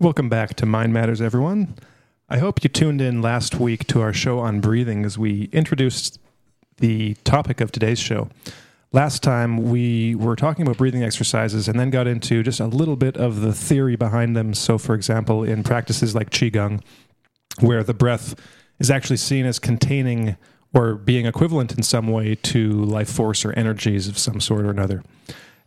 Welcome back to Mind Matters, everyone. I hope you tuned in last week to our show on breathing as we introduced the topic of today's show. Last time we were talking about breathing exercises and then got into just a little bit of the theory behind them. So, for example, in practices like Qigong, where the breath is actually seen as containing or being equivalent in some way to life force or energies of some sort or another.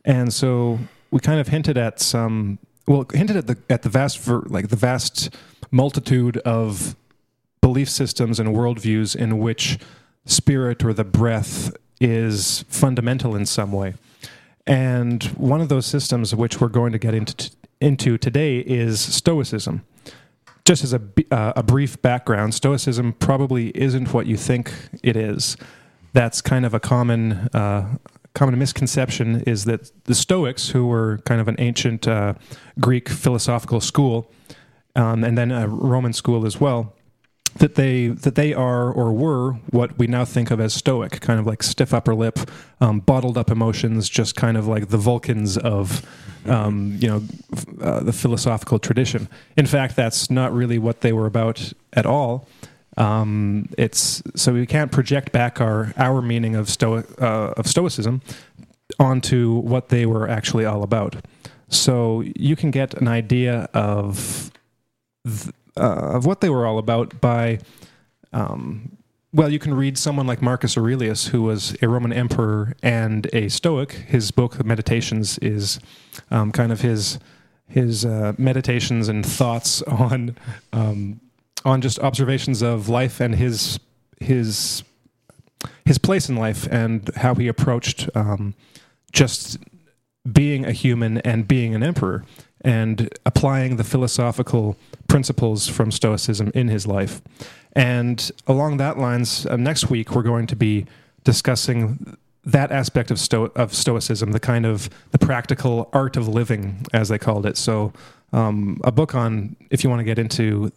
And so we kind of hinted at some well hinted at the at the vast like the vast multitude of belief systems and worldviews in which spirit or the breath is fundamental in some way. And one of those systems, which we're going to get into into today, is Stoicism. Just as a uh, a brief background, Stoicism probably isn't what you think it is. That's kind of a common uh, common misconception is that the Stoics, who were kind of an ancient uh, Greek philosophical school, um, and then a Roman school as well, that they that they are or were what we now think of as stoic, kind of like stiff upper lip, um, bottled up emotions, just kind of like the Vulcans of um, you know uh, the philosophical tradition. In fact, that's not really what they were about at all. Um, it's so we can't project back our our meaning of stoic uh, of stoicism onto what they were actually all about. So you can get an idea of th- uh, of what they were all about by. Um, well, you can read someone like Marcus Aurelius, who was a Roman emperor and a Stoic. His book, Meditations, is um, kind of his his uh, meditations and thoughts on um, on just observations of life and his his his place in life and how he approached um, just being a human and being an emperor and applying the philosophical principles from Stoicism in his life. And along that lines, uh, next week we're going to be discussing that aspect of, Sto- of Stoicism, the kind of the practical art of living, as they called it. So, um, a book on if you want to get into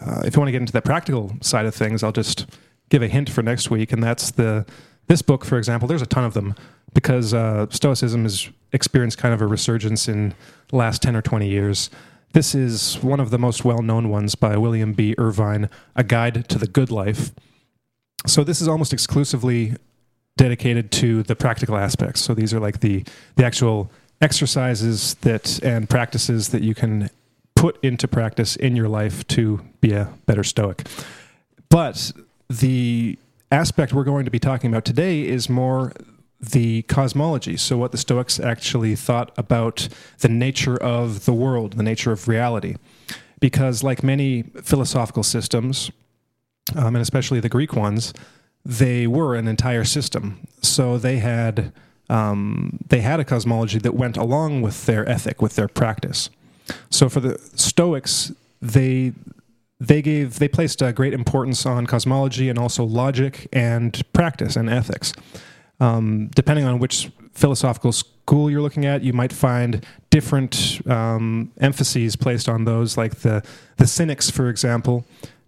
uh, if you want to get into the practical side of things, I'll just give a hint for next week, and that's the this book, for example. There's a ton of them because uh, Stoicism has experienced kind of a resurgence in the last ten or twenty years. This is one of the most well-known ones by William B. Irvine, A Guide to the Good Life. So this is almost exclusively dedicated to the practical aspects. So these are like the the actual exercises that and practices that you can put into practice in your life to be a better Stoic. But the aspect we're going to be talking about today is more the cosmology. So, what the Stoics actually thought about the nature of the world, the nature of reality. Because, like many philosophical systems, um, and especially the Greek ones, they were an entire system. So, they had. Um, they had a cosmology that went along with their ethic, with their practice. So for the Stoics, they they gave they placed a great importance on cosmology and also logic and practice and ethics. Um, depending on which philosophical school you're looking at, you might find different um, emphases placed on those. Like the the Cynics, for example,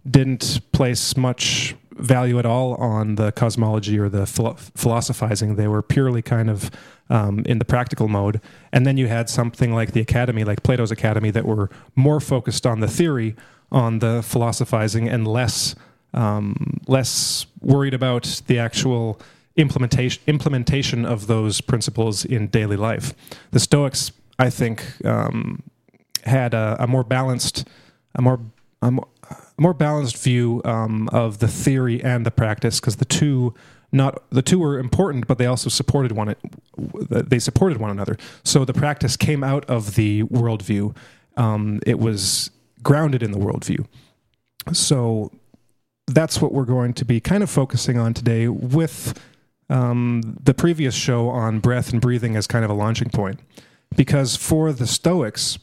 didn't place much value at all on the cosmology or the philo- philosophizing. They were purely kind of um, in the practical mode. And then you had something like the Academy, like Plato's Academy, that were more focused on the theory, on the philosophizing, and less um, less worried about the actual implementation implementation of those principles in daily life. The Stoics, I think, um, had a, a, more balanced, a more a more, balanced view um, of the theory and the practice because the two not the two were important, but they also supported one. They supported one another. So the practice came out of the worldview. Um, it was grounded in the worldview. So that's what we're going to be kind of focusing on today, with um, the previous show on breath and breathing as kind of a launching point, because for the Stoics,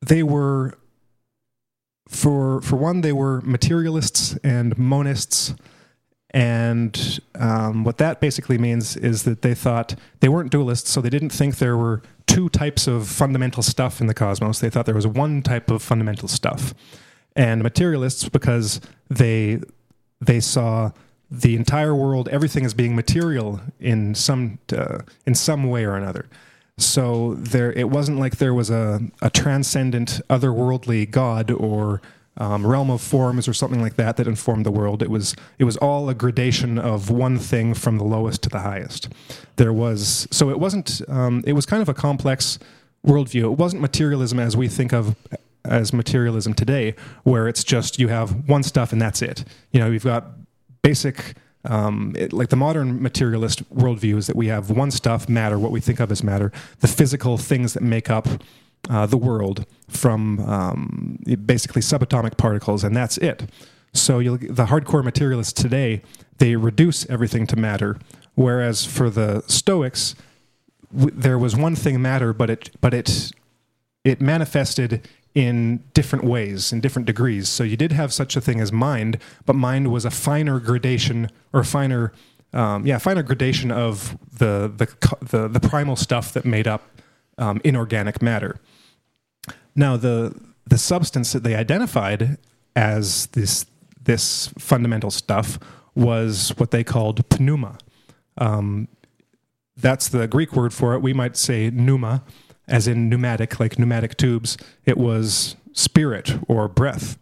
they were for for one they were materialists and monists and um, what that basically means is that they thought they weren't dualists, so they didn't think there were two types of fundamental stuff in the cosmos. They thought there was one type of fundamental stuff. And materialists, because they they saw the entire world, everything as being material in some uh, in some way or another. So there, it wasn't like there was a, a transcendent, otherworldly God or um, realm of forms or something like that that informed the world. It was it was all a gradation of one thing from the lowest to the highest. There was so it wasn't. Um, it was kind of a complex worldview. It wasn't materialism as we think of as materialism today, where it's just you have one stuff and that's it. You know, you've got basic. Um, it, like the modern materialist worldview is that we have one stuff, matter, what we think of as matter, the physical things that make up uh, the world from um, basically subatomic particles, and that's it. So the hardcore materialists today they reduce everything to matter, whereas for the Stoics, w- there was one thing matter, but it but it it manifested in different ways, in different degrees. So you did have such a thing as mind, but mind was a finer gradation or finer, um, yeah, finer gradation of the, the the the primal stuff that made up um, inorganic matter. Now the the substance that they identified as this this fundamental stuff was what they called pneuma. Um, that's the Greek word for it. We might say pneuma, as in pneumatic, like pneumatic tubes, it was spirit or breath.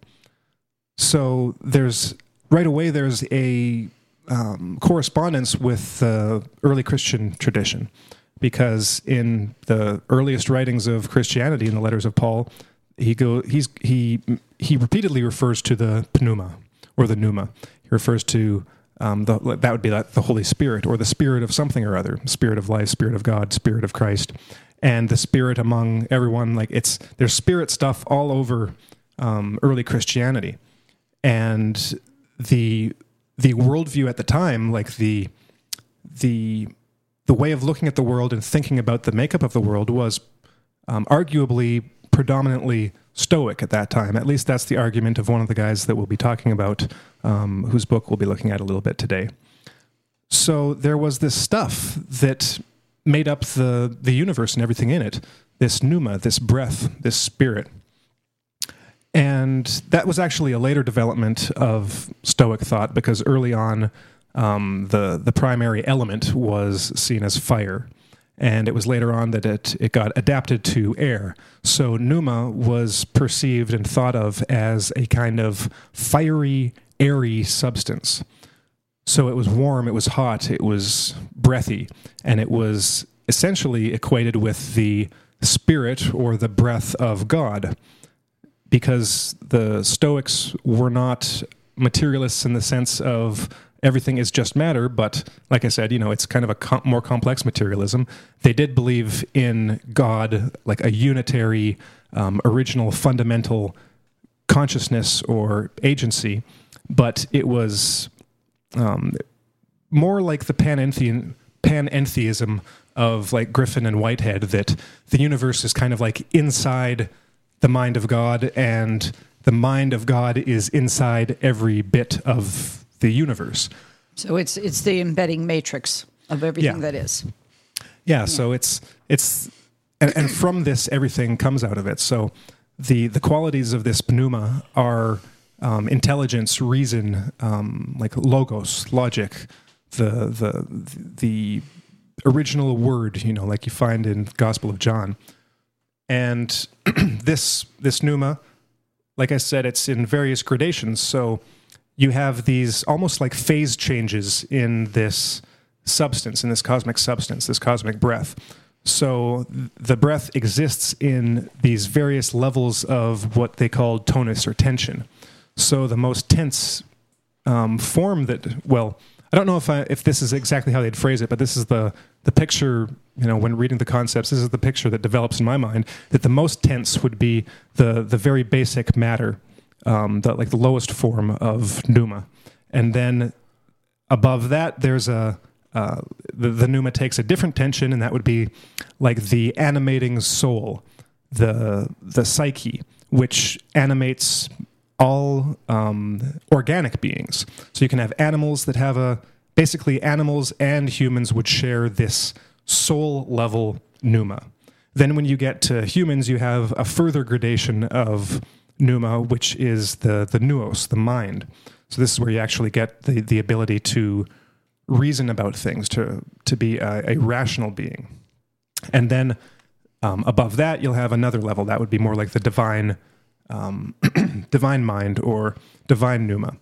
So there's right away there's a um, correspondence with the early Christian tradition, because in the earliest writings of Christianity, in the letters of Paul, he go he's he he repeatedly refers to the pneuma or the pneuma. He refers to um, the, that would be that the Holy Spirit or the Spirit of something or other, Spirit of life, Spirit of God, Spirit of Christ and the spirit among everyone. Like it's there's spirit stuff all over um, early Christianity, and the the worldview at the time, like the the the way of looking at the world and thinking about the makeup of the world was um, arguably predominantly Stoic at that time. At least that's the argument of one of the guys that we'll be talking about, um, whose book we'll be looking at a little bit today. So there was this stuff that made up the, the universe and everything in it this pneuma, this breath, this spirit. And that was actually a later development of Stoic thought because early on, um, the, the primary element was seen as fire. And it was later on that it, it got adapted to air. So pneuma was perceived and thought of as a kind of fiery, airy substance. So it was warm, it was hot, it was breathy, and it was essentially equated with the spirit or the breath of God. Because the Stoics were not materialists in the sense of everything is just matter, but like I said, you know, it's kind of a com- more complex materialism. They did believe in God, like a unitary, um, original, fundamental consciousness or agency, but it was um, more like the panenthean panentheism of like Griffin and Whitehead that the universe is kind of like inside the mind of God and the mind of God is inside every bit of the universe. So it's it's the embedding matrix of everything yeah. that is. Yeah, yeah, so it's it's and, and from this everything comes out of it. So the the qualities of this pneuma are um, intelligence, reason, um, like logos, logic, the the the original word, you know, like you find in Gospel of John. And this this pneuma, like I said, it's in various gradations. So you have these almost like phase changes in this substance, in this cosmic substance, this cosmic breath. So the breath exists in these various levels of what they call tonus or tension. So the most tense um, form that, well, I don't know if I, if this is exactly how they'd phrase it, but this is the the picture. You know, when reading the concepts, this is the picture that develops in my mind. That the most tense would be the the very basic matter, um, the like the lowest form of pneuma, and then above that there's a uh, the, the pneuma takes a different tension, and that would be like the animating soul, the the psyche, which animates all um, organic beings. So you can have animals that have a basically animals and humans would share this soul level pneuma. Then when you get to humans, you have a further gradation of pneuma, which is the the nous, the mind. So this is where you actually get the, the ability to reason about things, to to be a, a rational being. And then um, above that, you'll have another level. That would be more like the divine, um, divine mind or divine pneuma.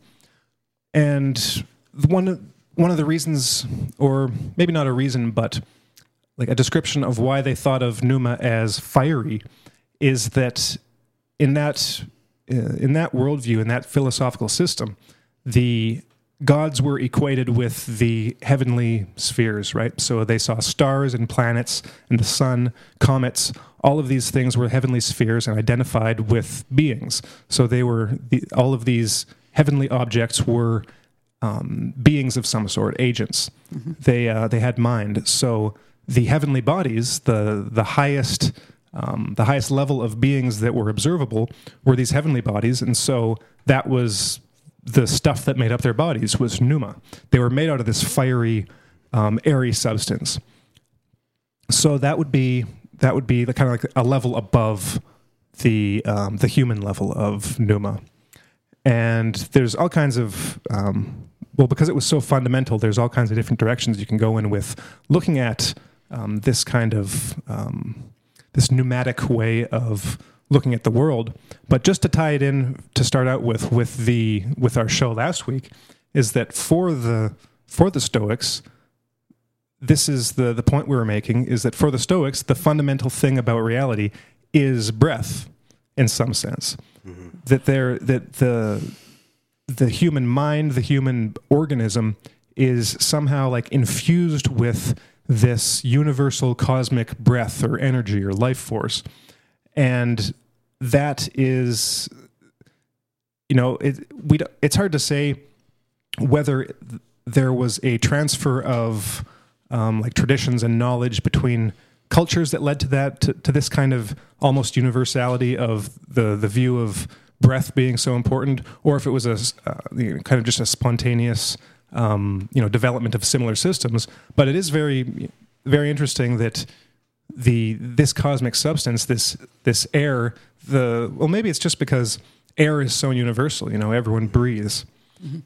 And one one of the reasons, or maybe not a reason, but like a description of why they thought of pneuma as fiery, is that in that uh, in that worldview, in that philosophical system, the gods were equated with the heavenly spheres, right? So they saw stars and planets and the sun, comets, all of these things were heavenly spheres and identified with beings. So they were the, all of these heavenly objects were um, beings of some sort, agents. Mm-hmm. They uh, they had mind. So the heavenly bodies, the the highest um, the highest level of beings that were observable were these heavenly bodies, and so that was the stuff that made up their bodies was pneuma. They were made out of this fiery, um, airy substance. So that would be that would be the kind of like a level above the um, the human level of pneuma. And there's all kinds of um, well, because it was so fundamental. There's all kinds of different directions you can go in with looking at um, this kind of um, this pneumatic way of looking at the world. But just to tie it in to start out with with the with our show last week is that for the for the Stoics, this is the the point we were making is that for the Stoics, the fundamental thing about reality is breath, in some sense. Mm-hmm. That there that the the human mind, the human organism, is somehow like infused with this universal cosmic breath or energy or life force. And that is, you know, it, we, it's hard to say whether there was a transfer of um, like traditions and knowledge between cultures that led to that, to, to this kind of almost universality of the, the view of breath being so important, or if it was a uh, kind of just a spontaneous um, you know development of similar systems. But it is very very interesting that the this cosmic substance, this this air, the well maybe it's just because air is so universal. You know, everyone breathes, mm-hmm.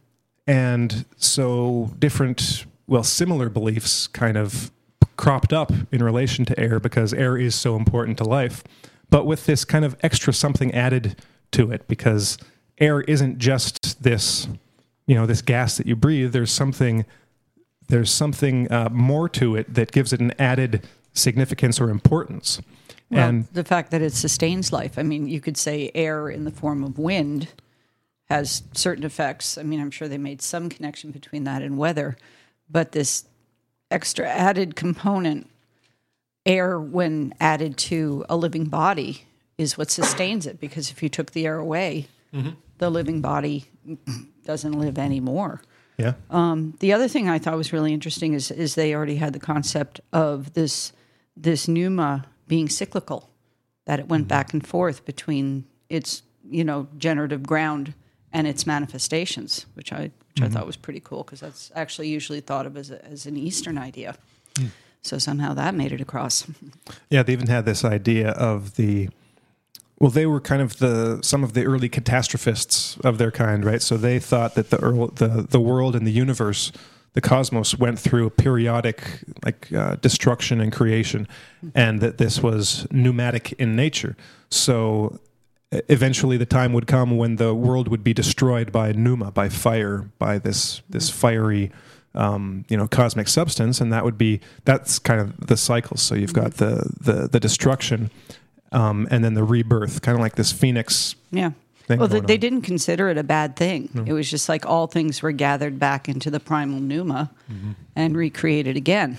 and so different well similar beliefs kind of cropped up in relation to air because air is so important to life. But with this kind of extra something added to it because air isn't just this you know this gas that you breathe there's something there's something uh, more to it that gives it an added significance or importance well, and the fact that it sustains life i mean you could say air in the form of wind has certain effects i mean i'm sure they made some connection between that and weather but this extra added component air when added to a living body is what sustains it. Because if you took the air away, mm-hmm. the living body doesn't live anymore. Yeah. Um, the other thing I thought was really interesting is is they already had the concept of this this pneuma being cyclical, that it went mm-hmm. back and forth between its you know generative ground and its manifestations, which I which mm-hmm. I thought was pretty cool because that's actually usually thought of as a, as an Eastern idea. Mm. So somehow that made it across. Yeah, they even had this idea of the well, they were kind of the some of the early catastrophists of their kind, right? So they thought that the the the world and the universe, the cosmos, went through a periodic like uh, destruction and creation, and that this was pneumatic in nature. So eventually, the time would come when the world would be destroyed by pneuma, by fire, by this this fiery. Um, you know, cosmic substance, and that would be that's kind of the cycle. So you've got the the, the destruction, um, and then the rebirth, kind of like this phoenix. Yeah. Well, they, they, didn't consider it a bad thing. No. It was just like all things were gathered back into the primal pneuma mm-hmm. and recreated again.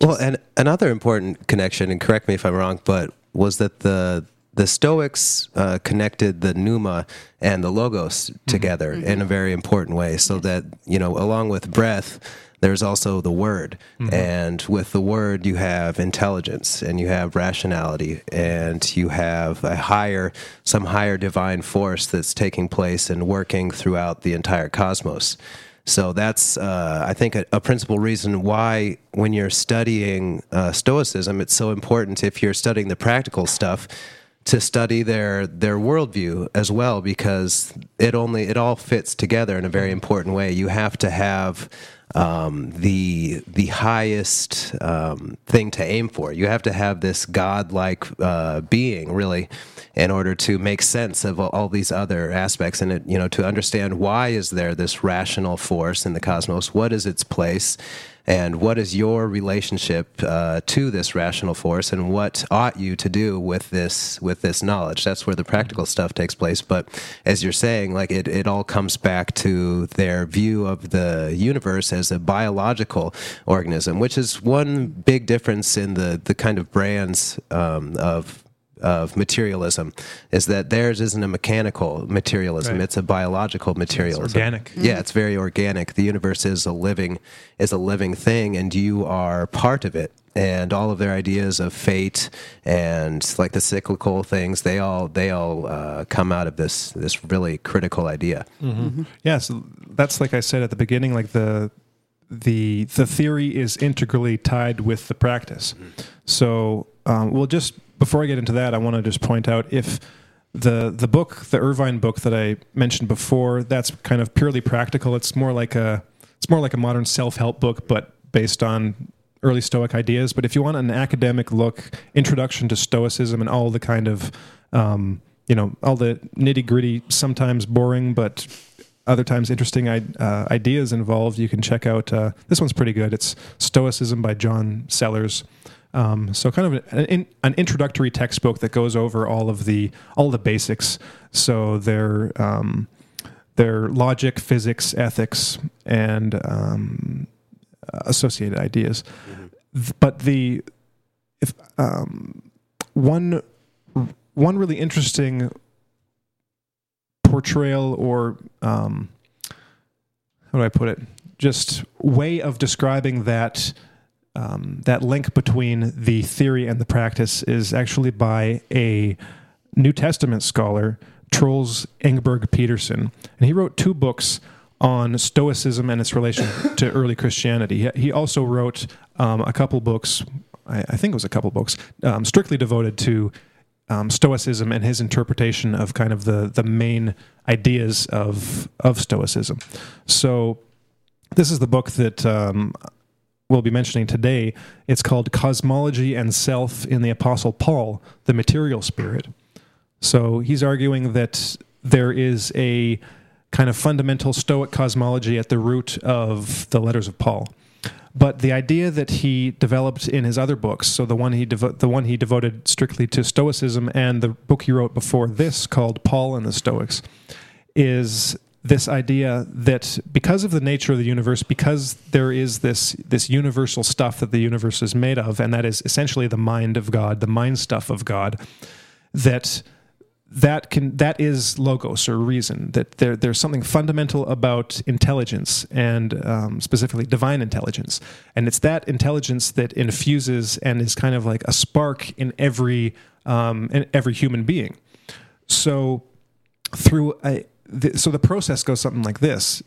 Well, and another important connection, and correct me if I'm wrong, but was that the the Stoics uh, connected the pneuma and the logos mm-hmm. together mm-hmm. in a very important way, so that you know, along with breath, there's also the word. Mm-hmm. And with the word, you have intelligence and you have rationality and you have a higher, some higher divine force that's taking place and working throughout the entire cosmos. So that's, uh, I think, a, a, principal reason why, when you're studying uh, Stoicism, it's so important if you're studying the practical stuff to study their their worldview as well, because it only it all fits together in a very important way. You have to have um, the the highest um, thing to aim for. You have to have this godlike uh, being, really, in order to make sense of all, these other aspects, and it, you know to understand why is there this rational force in the cosmos? What is its place? And what is your relationship uh, to this rational force? And what ought you to do with this with this knowledge? That's where the practical stuff takes place. But as you're saying like it, it all comes back to their view of the universe as a biological organism which is one big difference in the the kind of brands um, of of materialism is that theirs isn't a mechanical materialism; Right. it's a biological materialism. organic. Yeah, it's very organic. The universe is a living is a living thing, and you are part of it. And all of their ideas of fate and like the cyclical things, they all they all uh, come out of this this really critical idea. Yeah, so that's like I said at the beginning, like the the the theory is integrally tied with the practice. So, um, well, just before I get into that, I want to just point out if the the book, the Irvine book that I mentioned before, that's kind of purely practical. It's more like a it's more like a modern self help book, but based on early Stoic ideas. But if you want an academic look, introduction to Stoicism and all the kind of um, you know all the nitty gritty, sometimes boring, but other times interesting uh, ideas involved, you can check out. Uh, this one's pretty good. It's Stoicism by John Sellars. Um, so kind of an, an introductory textbook that goes over all of the all the basics. So their um, their logic, physics, ethics, and um, associated ideas. Th- But the if um, one one really interesting portrayal or um, how do I put it? Just way of describing that um, that link between the theory and the practice is actually by a New Testament scholar, Troels Engberg Pedersen, and he wrote two books on Stoicism and its relation to early Christianity. He, also wrote um, a couple books. I, I think it was a couple books um, strictly devoted to um, Stoicism and his interpretation of kind of the the main ideas of of Stoicism. So this is the book that um, we'll be mentioning today. It's called Cosmology and Self in the Apostle Paul, the Material Spirit. So he's arguing that there is a kind of fundamental Stoic cosmology at the root of the letters of Paul. But the idea that he developed in his other books, so the one he devo- the one he devoted strictly to Stoicism, and the book he wrote before this called Paul and the Stoics, is this idea that because of the nature of the universe, because there is this this universal stuff that the universe is made of, and that is essentially the mind of God, the mind stuff of God, that that can that is logos or reason that there there's something fundamental about intelligence and um, specifically divine intelligence. And it's that intelligence that infuses and is kind of like a spark in every um, in every human being. So through a the, so the process goes something like this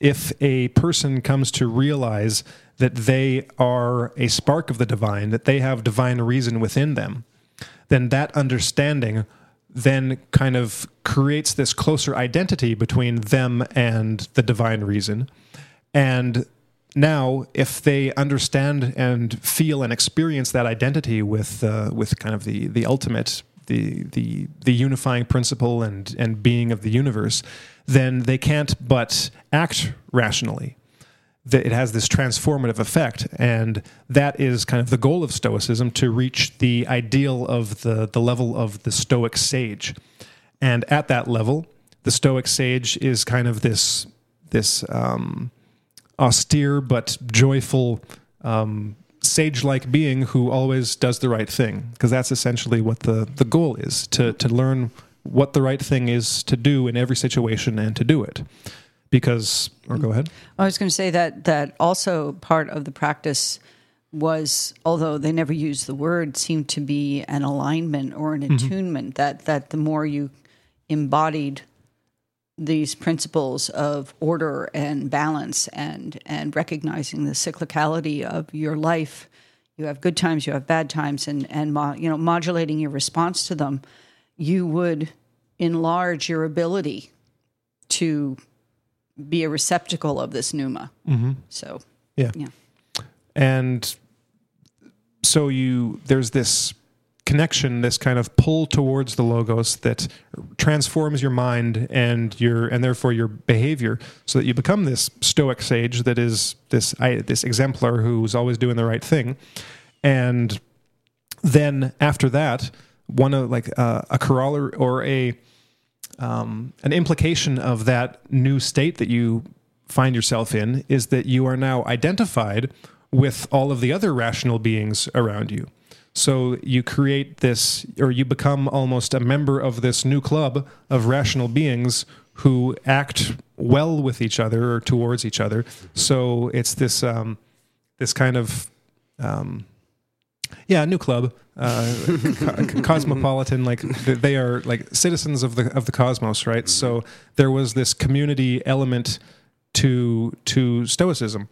if a person comes to realize that they are a spark of the divine that they have divine reason within them then that understanding then kind of creates this closer identity between them and the divine reason. And now, if they understand and feel and experience that identity with uh, with kind of the the ultimate, the the the unifying principle and and being of the universe, then they can't but act rationally. That it has this transformative effect and that is kind of the goal of stoicism to reach the ideal of the the level of the stoic sage. And at that level the stoic sage is kind of this this um, austere but joyful um, sage-like being who always does the right thing because that's essentially what the the goal is to to learn what the right thing is to do in every situation and to do it because or go ahead I was going to say that that also part of the practice was, although they never used the word, seemed to be an alignment or an mm-hmm. attunement. That that the more you embodied these principles of order and balance and and recognizing the cyclicality of your life, you have good times, you have bad times, and and mo- you know modulating your response to them, you would enlarge your ability to be a receptacle of this pneuma. Mm-hmm. So Yeah. Yeah. and so you there's this connection this kind of pull towards the logos that transforms your mind and your and therefore your behavior so that you become this stoic sage that is this this exemplar who's always doing the right thing and then after that one of like uh, a corollary or a um, an implication of that new state that you find yourself in is that you are now identified with all of the other rational beings around you. So you create this, or you become almost a member of this new club of rational beings who act well with each other or towards each other. So it's this um, this kind of um, yeah, new club, uh, co- cosmopolitan. Like they are like citizens of the of the cosmos, right? So there was this community element to to Stoicism,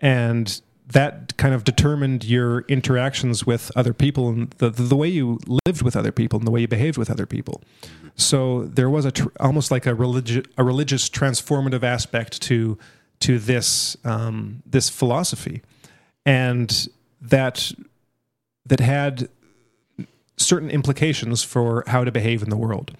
and that kind of determined your interactions with other people and the the way you lived with other people and the way you behaved with other people. So there was a tr- almost like a religious a religious transformative aspect to to this um, this philosophy, and that that had certain implications for how to behave in the world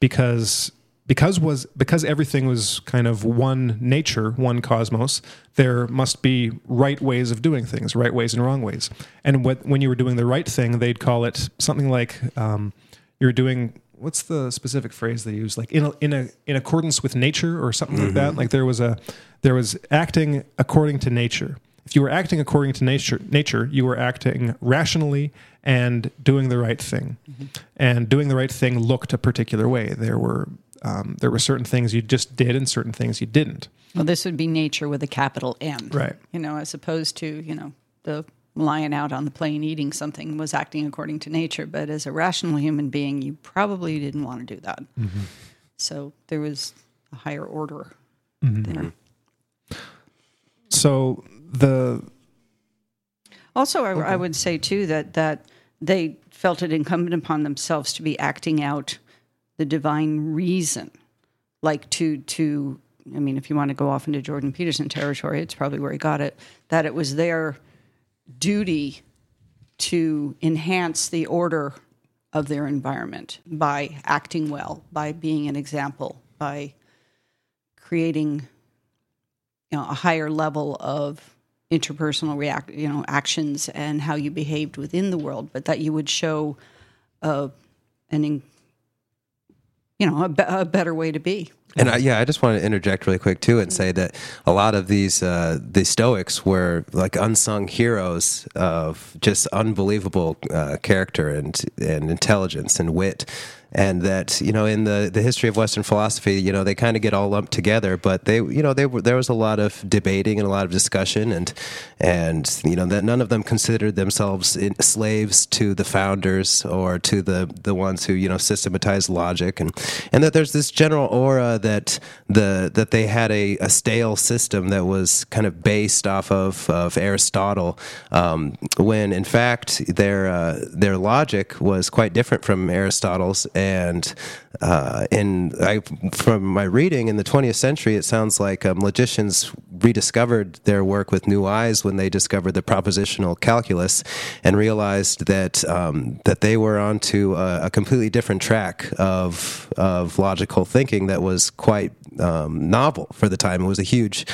because because was because everything was kind of one nature one cosmos there must be right ways of doing things right ways and wrong ways. And what, when you were doing the right thing they'd call it something like um, you're doing what's the specific phrase they use? Like in a, in a in accordance with nature or something like that? Like there was a there was acting according to nature. If you were acting according to nature nature you were acting rationally and doing the right thing. And doing the right thing looked a particular way. There were um, there were certain things you just did and certain things you didn't Well, this would be nature with a capital N. Right. You know, as opposed to, you know, the lion out on the plain eating something was acting according to nature. But as a rational human being, you probably didn't want to do that. So there was a higher order there. so the Also, I, I would say too that that they felt it incumbent upon themselves to be acting out the divine reason, like to to. I mean, if you want to go off into Jordan Peterson territory, it's probably where he got it. That it was their duty to enhance the order of their environment by acting well, by being an example, by creating you know, a higher level of interpersonal react, you know, actions and how you behaved within the world, but that you would show uh, an, you know, a, be- a better way to be. And I, yeah, I just want to interject really quick too and say that a lot of these uh, the Stoics were like unsung heroes of just unbelievable uh, character and and intelligence and wit. And that you know, in the, the history of Western philosophy, you know, they kind of get all lumped together. But they, you know, they were there was a lot of debating and a lot of discussion, and and you know that none of them considered themselves slaves to the founders or to the the ones who you know systematized logic, and and that there's this general aura that the that they had a, a stale system that was kind of based off of of Aristotle, um, when in fact their uh, their logic was quite different from Aristotle's, uh, in I, from my reading in the 20th century, it sounds like um, logicians rediscovered their work with new eyes when they discovered the propositional calculus and realized that um, that they were onto a, a completely different track of of logical thinking that was quite um, novel for the time. It was a huge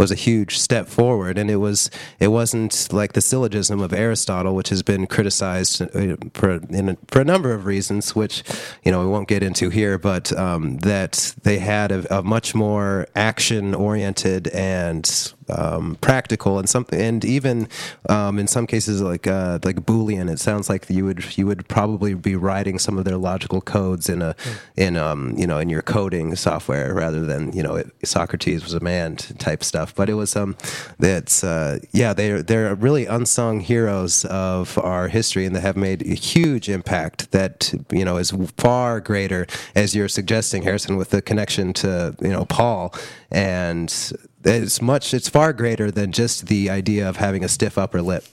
was a huge step forward, and it was it wasn't like the syllogism of Aristotle, which has been criticized uh, for a, for a number of reasons, which you know we won't get into here, but um, that they had a, a much more action oriented and um, practical and something, and even um, in some cases like uh, like Boolean. It sounds like you would you would probably be writing some of their logical codes in a in um you know in your coding software rather than you know it, Socrates was a man type stuff. But it was um that's uh, yeah they're they're really unsung heroes of our history and they have made a huge impact that you know is far greater as you're suggesting Harrison with the connection to you know Paul and it's much it's far greater than just the idea of having a stiff upper lip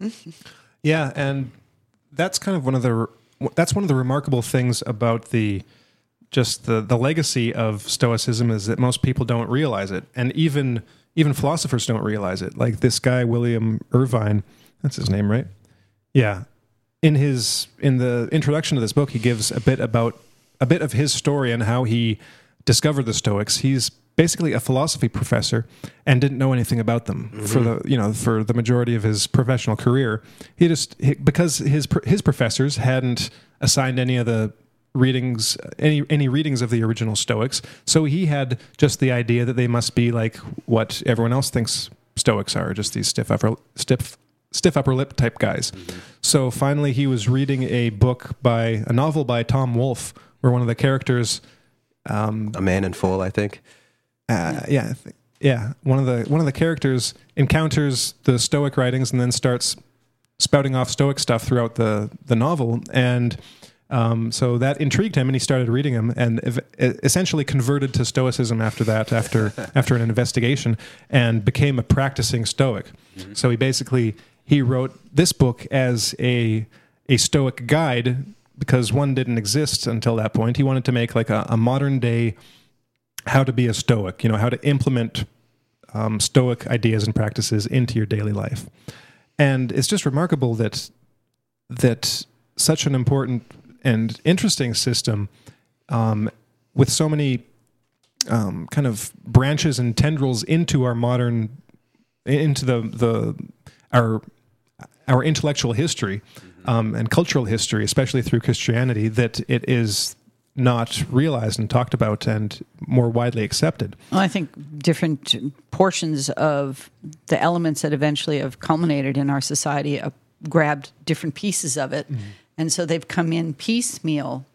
Yeah, and that's kind of one of the that's one of the remarkable things about the just the the legacy of stoicism is that most people don't realize it and even even philosophers don't realize it. Like this guy William Irvine, that's his name, right? Yeah. In his in the introduction to this book, he gives a bit about a bit of his story and how he discovered the Stoics. He's basically a philosophy professor and didn't know anything about them mm-hmm. for the you know for the majority of his professional career. He just he, because his his professors hadn't assigned any of the readings any any readings of the original Stoics. So he had just the idea that they must be like what everyone else thinks Stoics are, just these stiff upper stiff stiff upper lip type guys. Mm-hmm. So finally he was reading a book by a novel by Tom Wolfe where one of the characters um, a man in full, I think. Uh, yeah, yeah. One of the one of the characters encounters the Stoic writings and then starts spouting off Stoic stuff throughout the the novel, and um, so that intrigued him, and he started reading them, and ev- essentially converted to Stoicism after that, after after an investigation, and became a practicing Stoic. Mm-hmm. So he basically he wrote this book as a a Stoic guide because one didn't exist until that point. He wanted to make like a, a modern day how to be a Stoic, you know, how to implement um, Stoic ideas and practices into your daily life. And it's just remarkable that that such an important and interesting system um, with so many um, kind of branches and tendrils into our modern into the the our our intellectual history um, and cultural history, especially through Christianity, that it is not realized and talked about and more widely accepted. Well, I think different portions of the elements that eventually have culminated in our society have grabbed different pieces of it. Mm-hmm. And so they've come in piecemeal,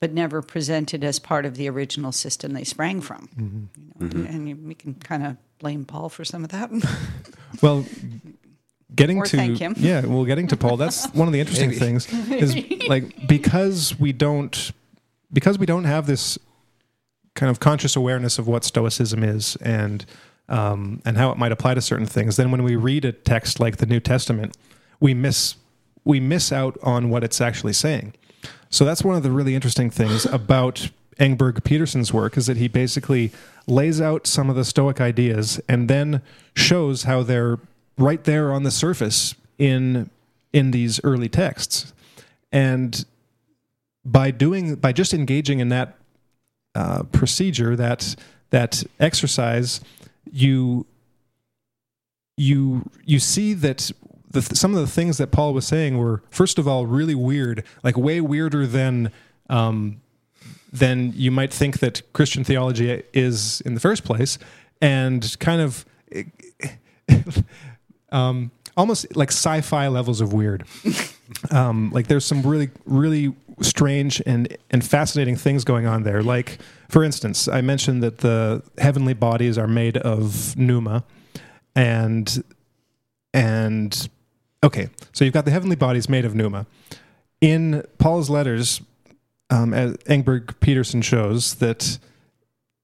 but never presented as part of the original system they sprang from. Mm-hmm. You know? mm-hmm. And we can kind of blame Paul for some of that. well, getting or to yeah well getting to paul that's one of the interesting things is like because we don't because we don't have this kind of conscious awareness of what stoicism is and um, and how it might apply to certain things then when we read a text like the new testament we miss we miss out on what it's actually saying. So that's one of the really interesting things about Engberg Pedersen's work is that he basically lays out some of the Stoic ideas and then shows how they're right there on the surface in in these early texts. And by doing by just engaging in that uh, procedure that that exercise you you you see that the, some of the things that Paul was saying were first of all really weird like way weirder than um, than you might think that Christian theology is in the first place and kind of um, almost like sci-fi levels of weird. um, like there's some really, really strange and and fascinating things going on there. Like for instance, I mentioned that the heavenly bodies are made of pneuma, and and okay, so you've got the heavenly bodies made of pneuma. In Paul's letters, um, as Engberg Pedersen shows that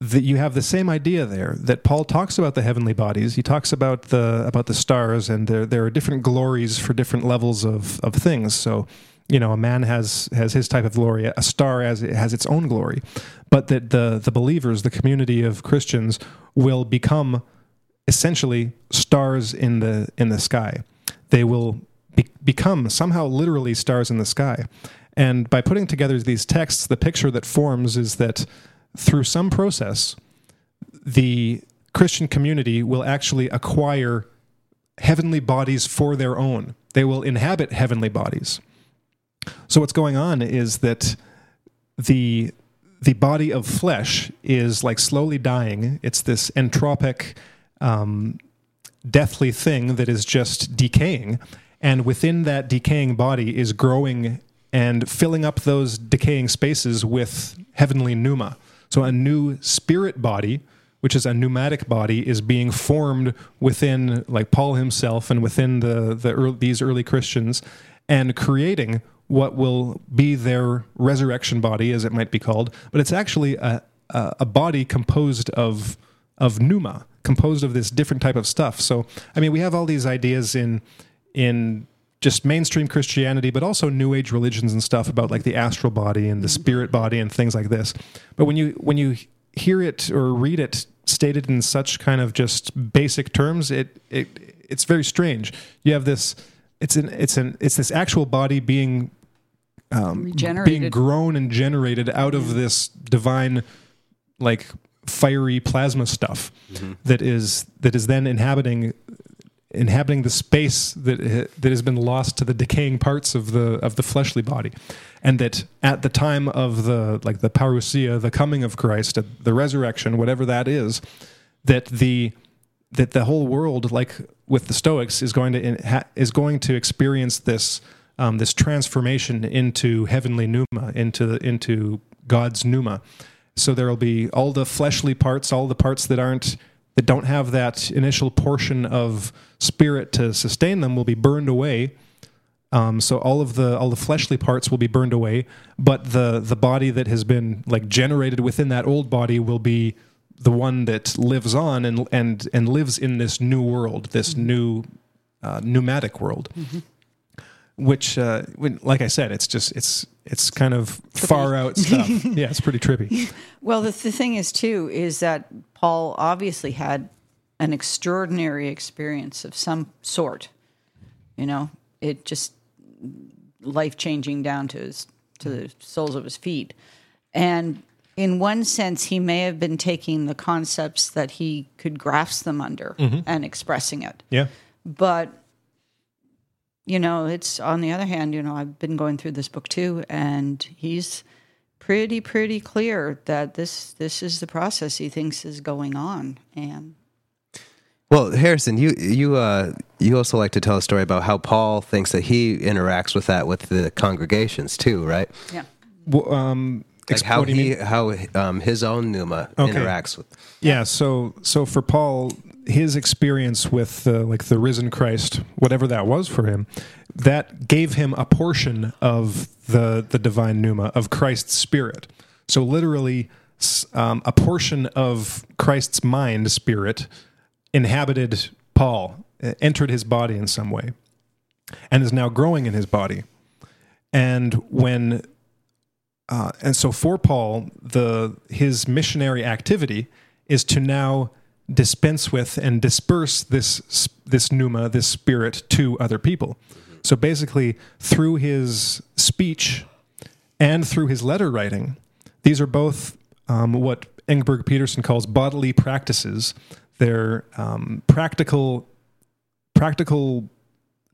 that you have the same idea there that Paul talks about the heavenly bodies. He talks about the about the stars, and there there are different glories for different levels of of things. So, you know, a man has has his type of glory. A star has has its own glory, but that the the believers, the community of Christians, will become essentially stars in the in the sky. They will be, become somehow literally stars in the sky. And by putting together these texts, the picture that forms is that through some process, the Christian community will actually acquire heavenly bodies for their own. They will inhabit heavenly bodies. So what's going on is that the the body of flesh is like slowly dying. It's this entropic, um, deathly thing that is just decaying, and within that decaying body is growing and filling up those decaying spaces with heavenly pneuma. So a new spirit body, which is a pneumatic body, is being formed within, like Paul himself, and within the the early, these early Christians, and creating what will be their resurrection body, as it might be called. But it's actually a a, a body composed of of pneuma, composed of this different type of stuff. So I mean, we have all these ideas in in just mainstream Christianity, but also New Age religions and stuff about like the astral body and the spirit body and things like this. But when you when you hear it or read it stated in such kind of just basic terms, it it it's very strange. You have this. It's an it's an it's this actual body being Um, being Regenerated. grown and generated out of this divine like fiery plasma stuff mm-hmm. that is that is then inhabiting inhabiting the space that eh, that has been lost to the decaying parts of the of the fleshly body. And that at the time of the like the parousia the coming of Christ the resurrection whatever that is that the that the whole world like with the stoics is going to in, ha, is going to experience this um, this transformation into heavenly pneuma into into God's pneuma. So there will be all the fleshly parts all the parts that aren't that don't have that initial portion of spirit to sustain them will be burned away. Um, so all of the all the fleshly parts will be burned away, but the the body that has been like generated within that old body will be the one that lives on and and and lives in this new world, this new uh, pneumatic world. Which, uh, when, like I said, it's just it's it's kind of far out stuff. yeah, it's pretty trippy. Well, the, the thing is, too, is that Paul obviously had an extraordinary experience of some sort. You know, it just life changing down to his to the soles of his feet, and in one sense, he may have been taking the concepts that he could grasp them under and expressing it. Yeah, But you know, it's on the other hand, you know, I've been going through this book too, and he's pretty pretty clear that this this is the process he thinks is going on, and Well, Harrison, you you uh, you also like to tell a story about how Paul thinks that he interacts with that with the congregations too, right? yeah. well, um, Like how what do you he mean? how um, his own pneuma Okay. interacts with. Yeah, so so for Paul, his experience with uh, like the risen Christ, whatever that was for him, that gave him a portion of the the divine pneuma of Christ's spirit. So literally, um, a portion of Christ's mind spirit inhabited Paul, entered his body in some way, and is now growing in his body. And when uh, and so for Paul, the his missionary activity is to now dispense with and disperse this this pneuma, this spirit, to other people. So basically, through his speech and through his letter writing, these are both um, what Engberg Pedersen calls bodily practices. They're um, practical practical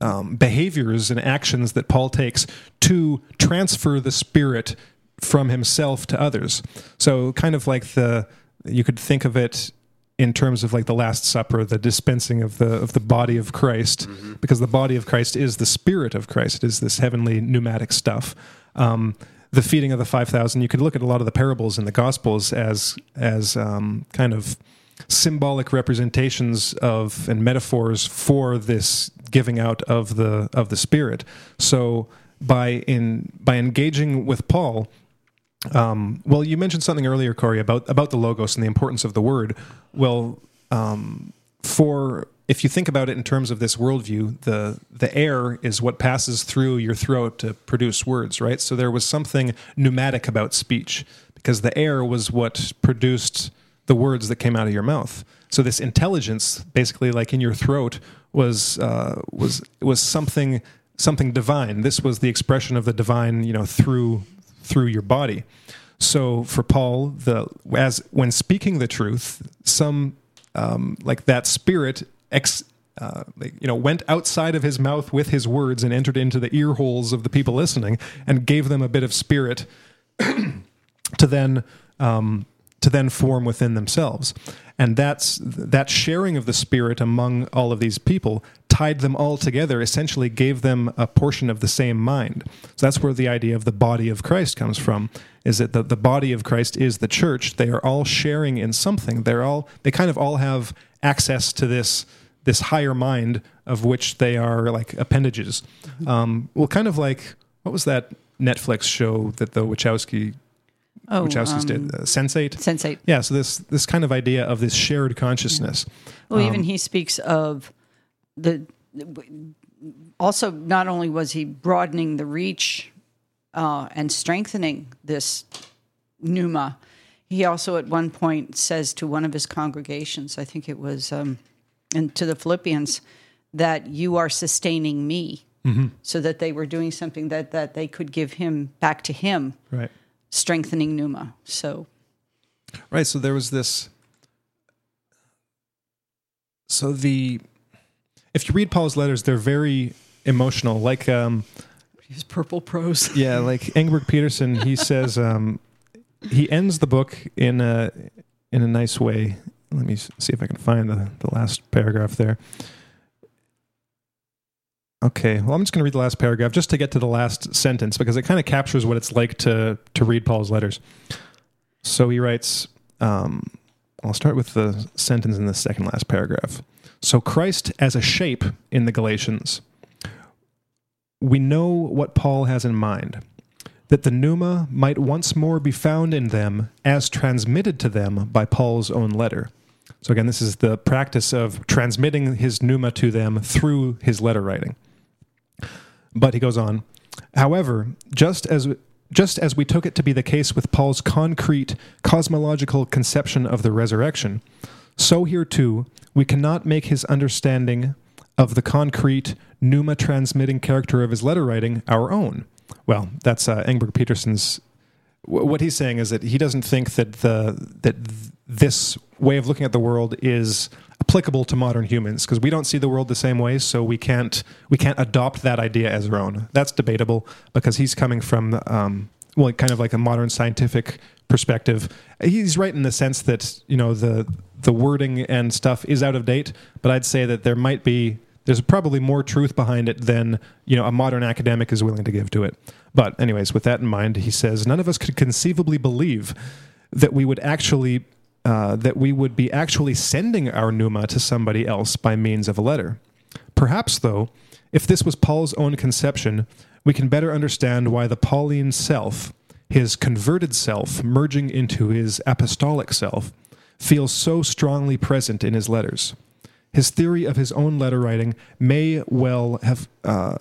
um, behaviors and actions that Paul takes to transfer the Spirit from himself to others. So, kind of like the you could think of it in terms of like the Last Supper, the dispensing of the of the body of Christ, because the body of Christ is the Spirit of Christ. It is this heavenly pneumatic stuff. Um, the feeding of the five thousand. You could look at a lot of the parables in the Gospels as as um, kind of symbolic representations of and metaphors for this giving out of the of the spirit so by in by engaging with paul um, well you mentioned something earlier corey about about the logos and the importance of the word well um, for if you think about it in terms of this worldview the the air is what passes through your throat to produce words right so there was something pneumatic about speech because the air was what produced the words that came out of your mouth. So this intelligence, basically, like in your throat, was uh, was was something something divine. This was the expression of the divine, you know, through through your body. So for Paul, the as when speaking the truth, some um, like that spirit ex, uh, you know went outside of his mouth with his words and entered into the ear holes of the people listening and gave them a bit of spirit to then um, to then form within themselves and that's that sharing of the spirit among all of these people tied them all together essentially gave them a portion of the same mind. So that's where the idea of the body of christ comes from is that the, the body of christ is the church. They are all sharing in something. They're all they kind of all have access to this this higher mind of which they are like appendages. Um, well kind of like what was that netflix show that the wachowski Oh, Wachowskis um, did uh, Sense8. Sense8. Yeah, so this this kind of idea of this shared consciousness. Well, Um, even he speaks of the. Also, not only was he broadening the reach uh, and strengthening this pneuma, He also, at one point, says to one of his congregations, I think it was, um, and to the Philippians, that you are sustaining me, so that they were doing something that that they could give him back to him, Right. strengthening pneuma. So Right. So there was this. So the, if you read Paul's letters, they're very emotional. Like, um, his purple prose. yeah, like Engberg Pedersen, he says um, he ends the book in a in a nice way. Let me see if I can find the, the last paragraph there. Okay, well, I'm just going to read the last paragraph just to get to the last sentence because it kind of captures what it's like to to read Paul's letters. So he writes, um, I'll start with the sentence in the second last paragraph. So Christ as a shape in the Galatians. We know what Paul has in mind that the pneuma might once more be found in them as transmitted to them by Paul's own letter. So, again, this is the practice of transmitting his pneuma to them through his letter writing. But he goes on, however, just as just as we took it to be the case with Paul's concrete cosmological conception of the resurrection, so here too we cannot make his understanding of the concrete pneuma transmitting character of his letter writing our own. Well, that's uh, Engberg Pedersen's. wh- What he's saying is that he doesn't think that the that th- this way of looking at the world is applicable to modern humans because we don't see the world the same way, so we can't we can't adopt that idea as our own. That's debatable because he's coming from um, well, kind of like a modern scientific perspective. He's right in the sense that you know the the wording and stuff is out of date, but I'd say that there might be there's probably more truth behind it than you know a modern academic is willing to give to it. But anyways, with that in mind, he says none of us could conceivably believe that we would actually uh, that we would be actually sending our pneuma to somebody else by means of a letter. Perhaps, though, if this was Paul's own conception, we can better understand why the Pauline self, his converted self merging into his apostolic self, feels so strongly present in his letters. His theory of his own letter writing may well have uh,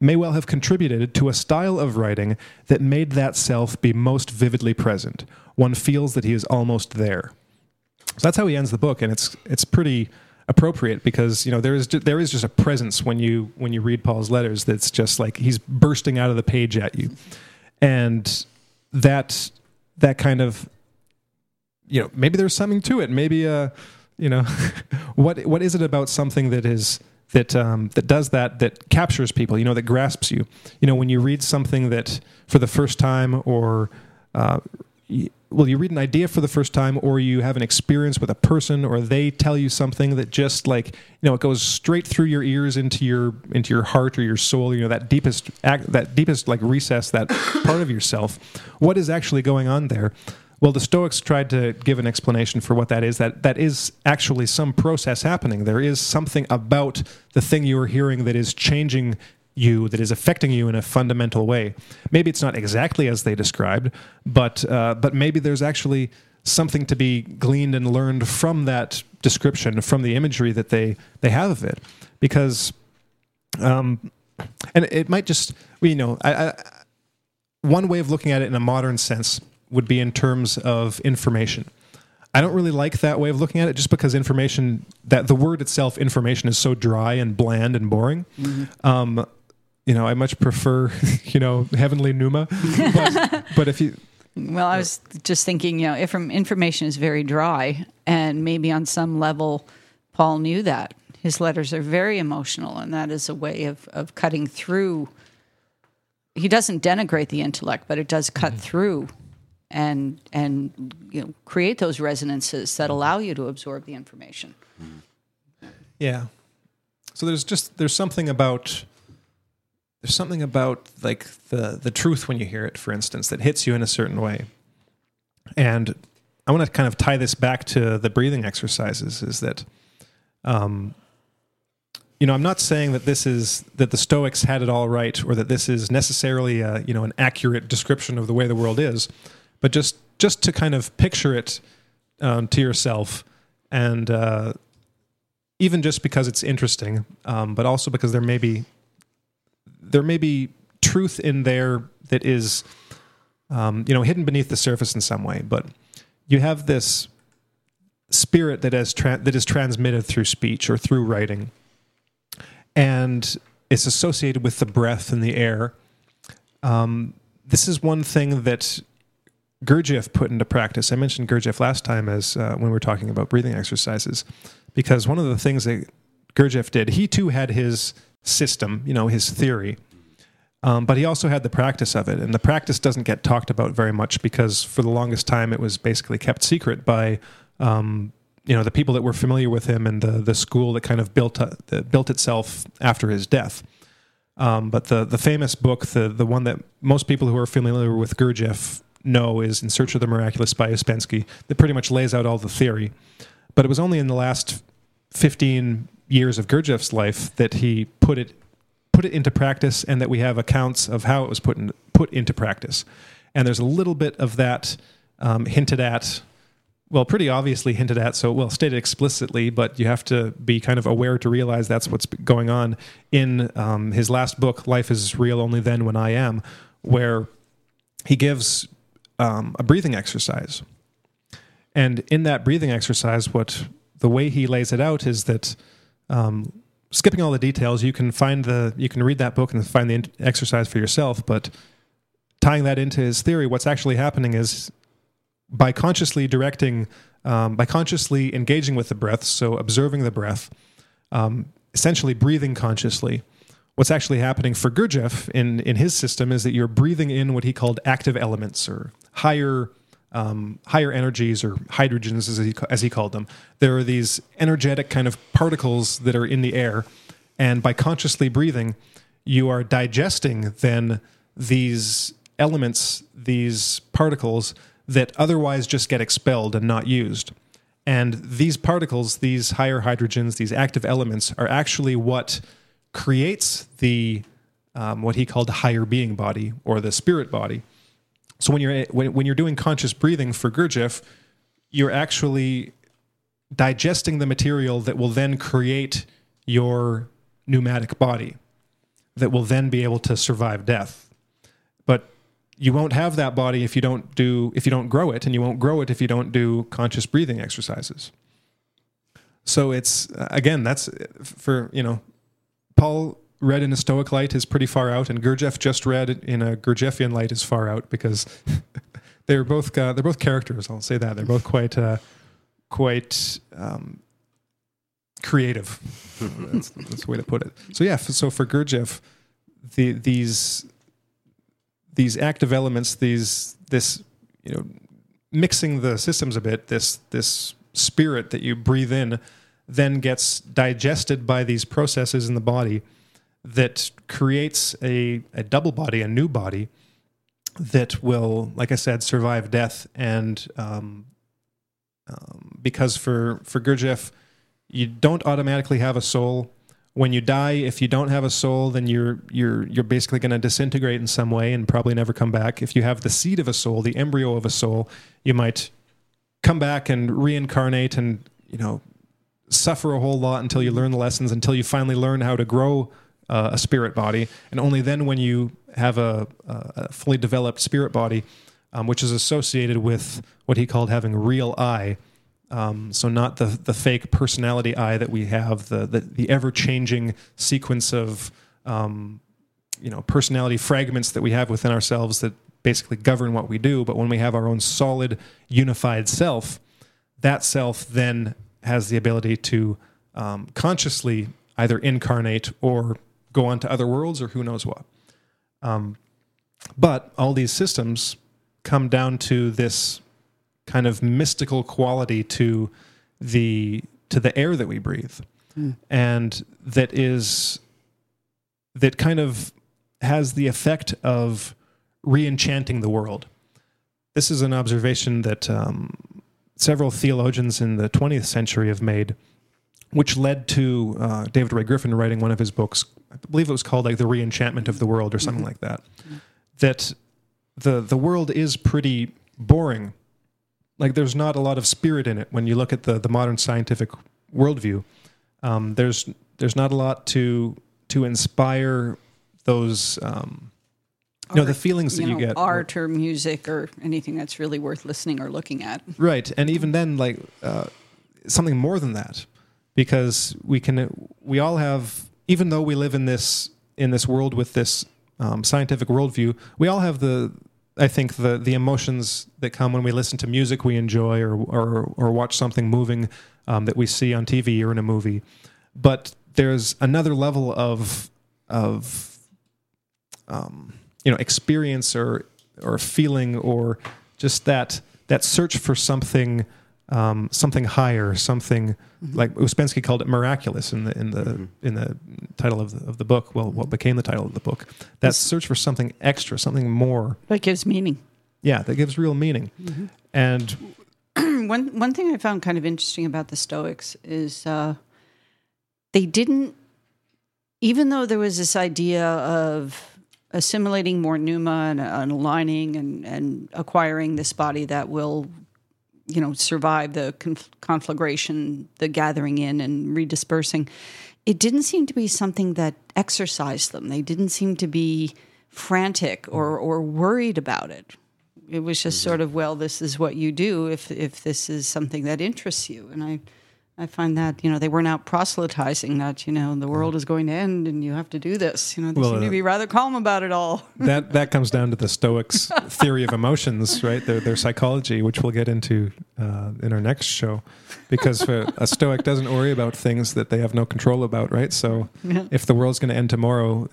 may well have contributed to a style of writing that made that self be most vividly present. One feels that he is almost there. So that's how he ends the book, and it's it's pretty appropriate because you know there is there is just a presence when you when you read Paul's letters that's just like he's bursting out of the page at you, and that that kind of you know maybe there's something to it. Maybe uh you know what what is it about something that is that um, that does that that captures people you know that grasps you? You know when you read something that for the first time or uh, y- well you read an idea for the first time or you have an experience with a person or they tell you something that just like you know it goes straight through your ears into your into your heart or your soul you know that deepest act, that deepest like recess that part of yourself. What is actually going on there well, the Stoics tried to give an explanation for what that is. That that is actually some process happening. There is something about the thing you are hearing that is changing you, that is affecting you in a fundamental way. Maybe it's not exactly as they described, but uh, but maybe there's actually something to be gleaned and learned from that description, from the imagery that they they have of it, because. Um, and it might just, you know, I, I, one way of looking at it in a modern sense would be in terms of information. I don't really like that way of looking at it just because information, that the word itself, information, is so dry and bland and boring. Um, you know, I much prefer, you know, heavenly pneuma. But, but if you, Well, I was just thinking, you know, if information is very dry, and maybe on some level, Paul knew that his letters are very emotional, and that is a way of of cutting through. He doesn't denigrate the intellect, but it does cut through, and and you know create those resonances that allow you to absorb the information. Yeah. So there's just there's something about there's something about like the the truth when you hear it, for instance, that hits you in a certain way. And I want to kind of tie this back to the breathing exercises. Is that, um, you know, I'm not saying that this is that the Stoics had it all right, or that this is necessarily a, you know an accurate description of the way the world is, but just just to kind of picture it um, to yourself and. Uh, even just because it's interesting, um, but also because there may be there may be truth in there that is um, you know hidden beneath the surface in some way. But you have this spirit that is tra- that is transmitted through speech or through writing, and it's associated with the breath and the air. Um, this is one thing that Gurdjieff put into practice. I mentioned Gurdjieff last time as uh, when we were talking about breathing exercises, because one of the things that Gurdjieff did, he too had his system, you know, his theory, um, but he also had the practice of it, and the practice doesn't get talked about very much because for the longest time it was basically kept secret by. Um, you know the people that were familiar with him and the the school that kind of built uh, that built itself after his death. Um, but the the famous book, the the one that most people who are familiar with Gurdjieff know is In Search of the Miraculous by Ouspensky, that pretty much lays out all the theory. But it was only in the last 15 years of Gurdjieff's life that he put it put it into practice and that we have accounts of how it was put in, put into practice. And there's a little bit of that um, hinted at well, pretty obviously hinted at, so well stated explicitly, but you have to be kind of aware to realize that's what's going on in um, his last book, Life is Real Only Then When I Am, where he gives um, a breathing exercise. And in that breathing exercise, what the way he lays it out is that um, skipping all the details, you can find the you can read that book and find the exercise for yourself. But tying that into his theory, what's actually happening is by consciously directing, um, by consciously engaging with the breath, so observing the breath, um, essentially breathing consciously. What's actually happening for Gurdjieff in, in his system is that you're breathing in what he called active elements or higher um, higher energies or hydrogens as he, as he called them. There are these energetic kind of particles that are in the air, and by consciously breathing, you are digesting then these elements, these particles that otherwise just get expelled and not used. And these particles, these higher hydrogens, these active elements, are actually what creates the um, what he called higher being body or the spirit body. So when you're when, when you're doing conscious breathing for Gurdjieff, you're actually digesting the material that will then create your pneumatic body that will then be able to survive death. But you won't have that body if you don't do if you don't grow it and you won't grow it if you don't do conscious breathing exercises so it's again that's for you know paul read in a stoic light is pretty far out and gurdjieff just read in a gurdjieffian light is far out because they're both uh, they're both characters i'll say that. They're both quite uh, quite um, creative. That's, that's the way to put it. So yeah so for gurdjieff the, these these active elements, these this you know mixing the systems a bit, this this spirit that you breathe in then gets digested by these processes in the body that creates a, a double body, a new body that will, like I said, survive death. And um, um, because for for Gurdjieff, you don't automatically have a soul when you die, if you don't have a soul, then you're you're you're basically going to disintegrate in some way and probably never come back. If you have the seed of a soul, the embryo of a soul, you might come back and reincarnate and you know suffer a whole lot until you learn the lessons until you finally learn how to grow uh, a spirit body and only then when you have a, a fully developed spirit body um, which is associated with what he called having real eye. um, so not the the fake personality eye that we have, the the, the ever changing sequence of um, you know personality fragments that we have within ourselves that basically govern what we do. But when we have our own solid, unified self, that self then has the ability to um, consciously either incarnate or go on to other worlds or who knows what. Um, but all these systems come down to this kind of mystical quality to the to the air that we breathe, mm. and that is that kind of has the effect of re-enchanting the world. This is an observation that um, several theologians in the 20th century have made, which led to uh, David Ray Griffin writing one of his books. I believe it was called like the Re-Enchantment of the World or something mm-hmm. like that. Mm-hmm. That the the world is pretty boring like there's not a lot of spirit in it when you look at the the modern scientific worldview. Um, there's there's not a lot to to inspire those um, no, the feelings that you you, know, get. art or music or anything that's really worth listening or looking at. Right, and even then, like uh, something more than that, because we can, we all have, even though we live in this in this world with this um, scientific worldview, we all have the, I think the the emotions that come when we listen to music we enjoy or or or watch something moving um, that we see on TV or in a movie, but there's another level of of um, you know experience or or feeling or just that that search for something um, something higher, something like Ouspensky called it miraculous in the in the in the title of the, of the book. Well, what became the title of the book? That search for something extra, something more. That gives meaning. Yeah, that gives real meaning. And one one thing I found kind of interesting about the Stoics is uh, they didn't, even though there was this idea of assimilating more pneuma and, and aligning and, and acquiring this body that will, you know, survive the conf- conflagration, the gathering in and redispersing. It didn't seem to be something that exercised them. They didn't seem to be frantic or or worried about it it was just mm-hmm. sort of well this is what you do if if this is something that interests you and i i find that you know they weren't out proselytizing that you know the world is going to end and you have to do this you know they Well, seem uh, to be rather calm about it all that that comes down to the Stoics' theory of emotions, right? Their their psychology, which we'll get into uh, in our next show, because uh, a Stoic doesn't worry about things that they have no control about, right? So Yeah. if the world's going to end tomorrow,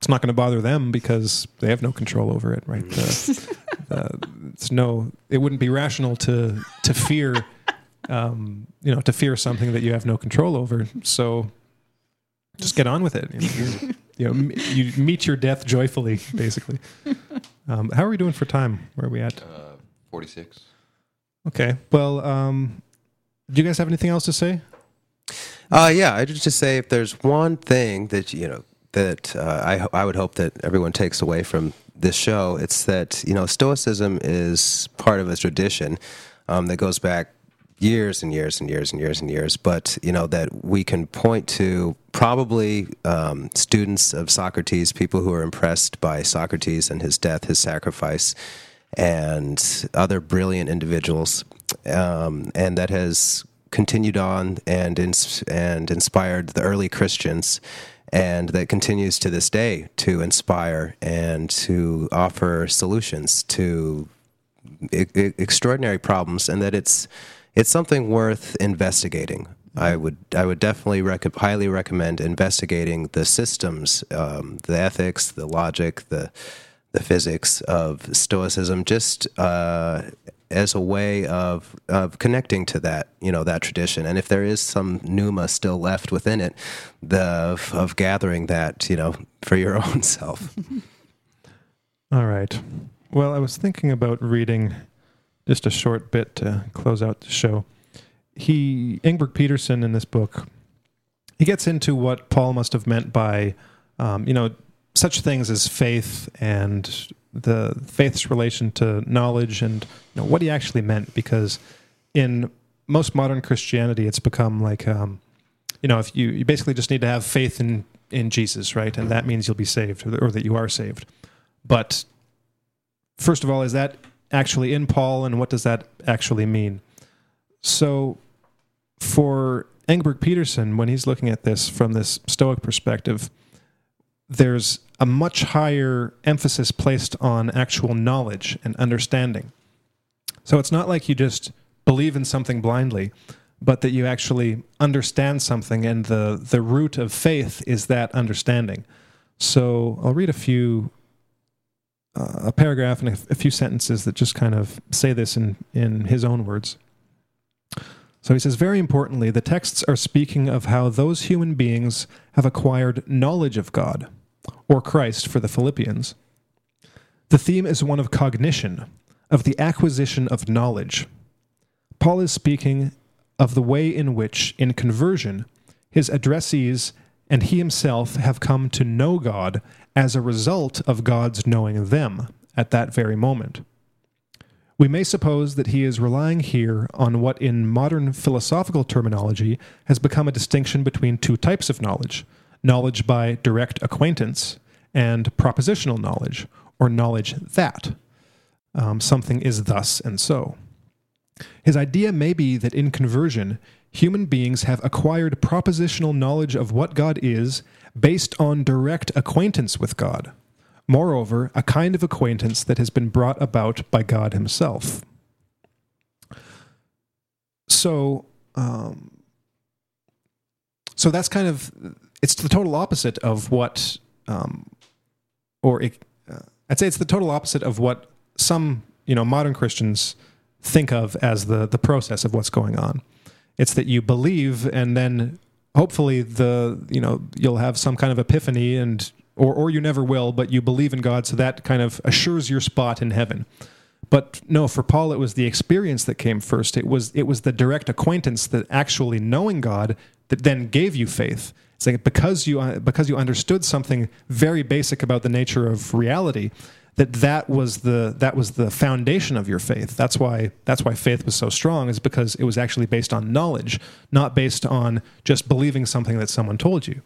it's not going to bother them because they have no control over it, right? The, the, it's no, it wouldn't be rational to to fear, um, you know, to fear something that you have no control over. So just get on with it. You know, you, you know, you meet your death joyfully, basically. Um, how are we doing for time? Where are we at? Uh, 46. Okay. Well, um, do you guys have anything else to say? Uh, yeah, I just just say if there's one thing that you know that uh, I I would hope that everyone takes away from this show, it's that you know Stoicism is part of a tradition um, that goes back years and years and years and years and years. But you know that we can point to probably um, students of Socrates, people who are impressed by Socrates and his death, his sacrifice, and other brilliant individuals, um, and that has continued on and ins- and inspired the early Christians, and that continues to this day to inspire and to offer solutions to extraordinary problems, and that it's it's something worth investigating. I would I would definitely rec- highly recommend investigating the systems, um, the ethics, the logic, the the physics of Stoicism, just uh, as a way of of connecting to that you know that tradition. And if there is some pneuma still left within it, the of, of gathering that you know for your own self. All right. Well, I was thinking about reading just a short bit to close out the show. He, Engberg Pedersen, in this book, he gets into what Paul must have meant by, um, you know, such things as faith and the faith's relation to knowledge and you know, what he actually meant. Because in most modern Christianity, it's become like, um, you know, if you, you basically just need to have faith in, in Jesus, right? And that means you'll be saved or, or that you are saved. But first of all, is that actually in Paul, and what does that actually mean? So, for Engberg Pedersen, when he's looking at this from this Stoic perspective, there's a much higher emphasis placed on actual knowledge and understanding. So it's not like you just believe in something blindly, but that you actually understand something, and the, the root of faith is that understanding. So I'll read a few Uh, a paragraph and a, a few sentences that just kind of say this in, in his own words. So he says, very importantly, the texts are speaking of how those human beings have acquired knowledge of God, or Christ for the Philippians. The theme is one of cognition, of the acquisition of knowledge. Paul is speaking of the way in which, in conversion, his addressees and he himself have come to know God as a result of God's knowing them at that very moment. We may suppose that he is relying here on what in modern philosophical terminology has become a distinction between two types of knowledge knowledge by direct acquaintance and propositional knowledge, or knowledge that. Um, something is thus and so. His idea may be that in conversion, human beings have acquired propositional knowledge of what God is based on direct acquaintance with God. Moreover, a kind of acquaintance that has been brought about by God Himself. So, um, so that's kind of it's the total opposite of what, um, or it, uh, I'd say it's the total opposite of what some you know modern Christians think of as the the process of what's going on. It's that you believe and then hopefully the you know you'll have some kind of epiphany and or or you never will, but you believe in God, so that kind of assures your spot in heaven. But no, for Paul, it was the experience that came first. It was it was the direct acquaintance that actually knowing God that then gave you faith. It's like because you uh, because you understood something very basic about the nature of reality, that that was the that was the foundation of your faith. That's why that's why faith was so strong is because it was actually based on knowledge, not based on just believing something that someone told you.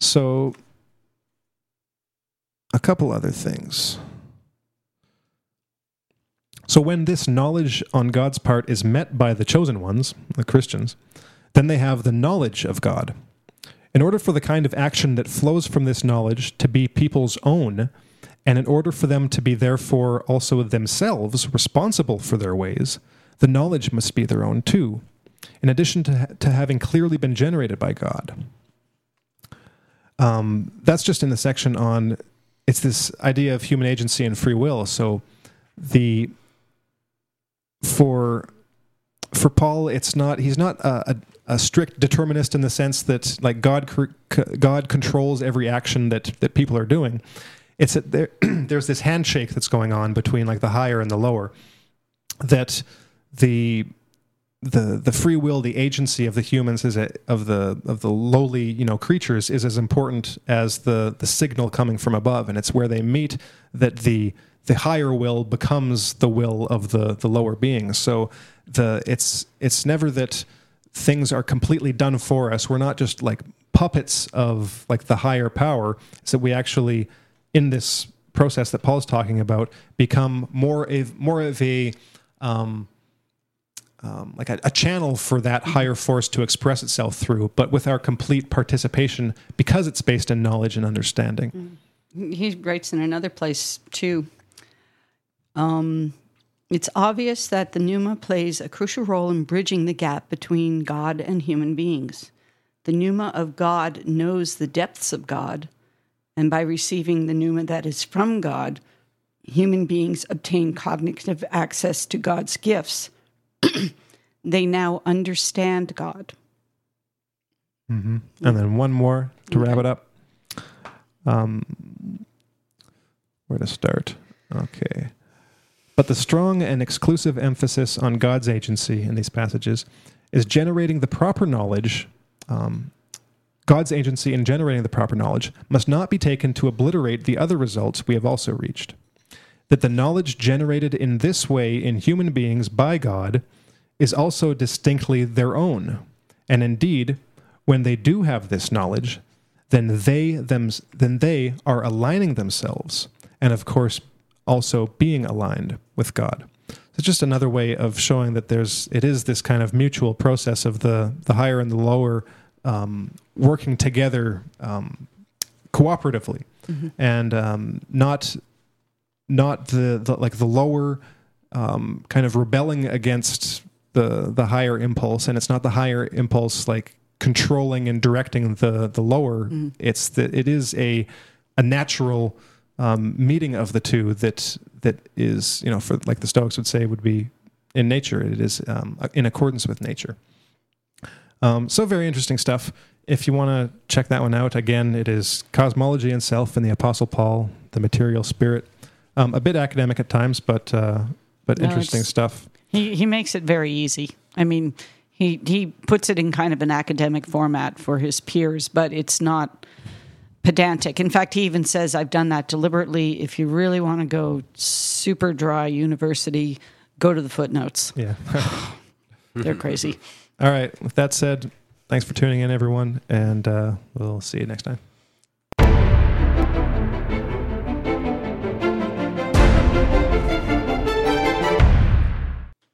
So a couple other things. So when this knowledge on God's part is met by the chosen ones, the Christians, then they have the knowledge of God. In order for the kind of action that flows from this knowledge to be people's own, and in order for them to be therefore also themselves responsible for their ways, the knowledge must be their own too, in addition to, to having clearly been generated by God. Um, that's just in the section on it's this idea of human agency and free will. So the for for Paul, it's not he's not a, a, a strict determinist in the sense that like God God controls every action that that people are doing. It's that there, there's this handshake that's going on between like the higher and the lower. That the the the free will, the agency of the humans is a, of the of the lowly you know creatures is as important as the the signal coming from above, and it's where they meet that the the higher will becomes the will of the the lower beings. So the it's it's never that things are completely done for us. We're not just like puppets of like the higher power. That we actually in this process that Paul's talking about become more of more of a um, um, like a, a, channel for that higher force to express itself through, but with our complete participation because it's based in knowledge and understanding. He writes in another place too. Um, it's obvious that the pneuma plays a crucial role in bridging the gap between God and human beings. The pneuma of God knows the depths of God, and by receiving the pneuma that is from God, human beings obtain cognitive access to God's gifts. they now understand God. Mm-hmm. And then one more to okay. wrap it up. Um, where to start? Okay. But the strong and exclusive emphasis on God's agency in these passages is generating the proper knowledge. Um, God's agency in generating the proper knowledge must not be taken to obliterate the other results we have also reached. That the knowledge generated in this way in human beings by God is also distinctly their own. And indeed, when they do have this knowledge, then they them then they are aligning themselves and of course also being aligned with God. It's just another way of showing that there's it is this kind of mutual process of the the higher and the lower um, working together um, cooperatively, mm-hmm. and um, not not the, the, like the lower um, kind of rebelling against the the higher impulse, and it's not the higher impulse like controlling and directing the the lower. Mm-hmm. It's that it is a a natural um, meeting of the two that that is you know for like the Stoics would say would be in nature. It is um, in accordance with nature. Um, so very interesting stuff. If you want to check that one out, again, it is Cosmology and Self and the Apostle Paul, the Material Spirit. Um, a bit academic at times, but uh, but no, interesting stuff. He he makes it very easy. I mean, he he puts it in kind of an academic format for his peers, but it's not pedantic. In fact, he even says, I've done that deliberately. If you really want to go super dry university, go to the footnotes. Yeah. They're crazy. All right. With that said, thanks for tuning in, everyone, and uh, we'll see you next time.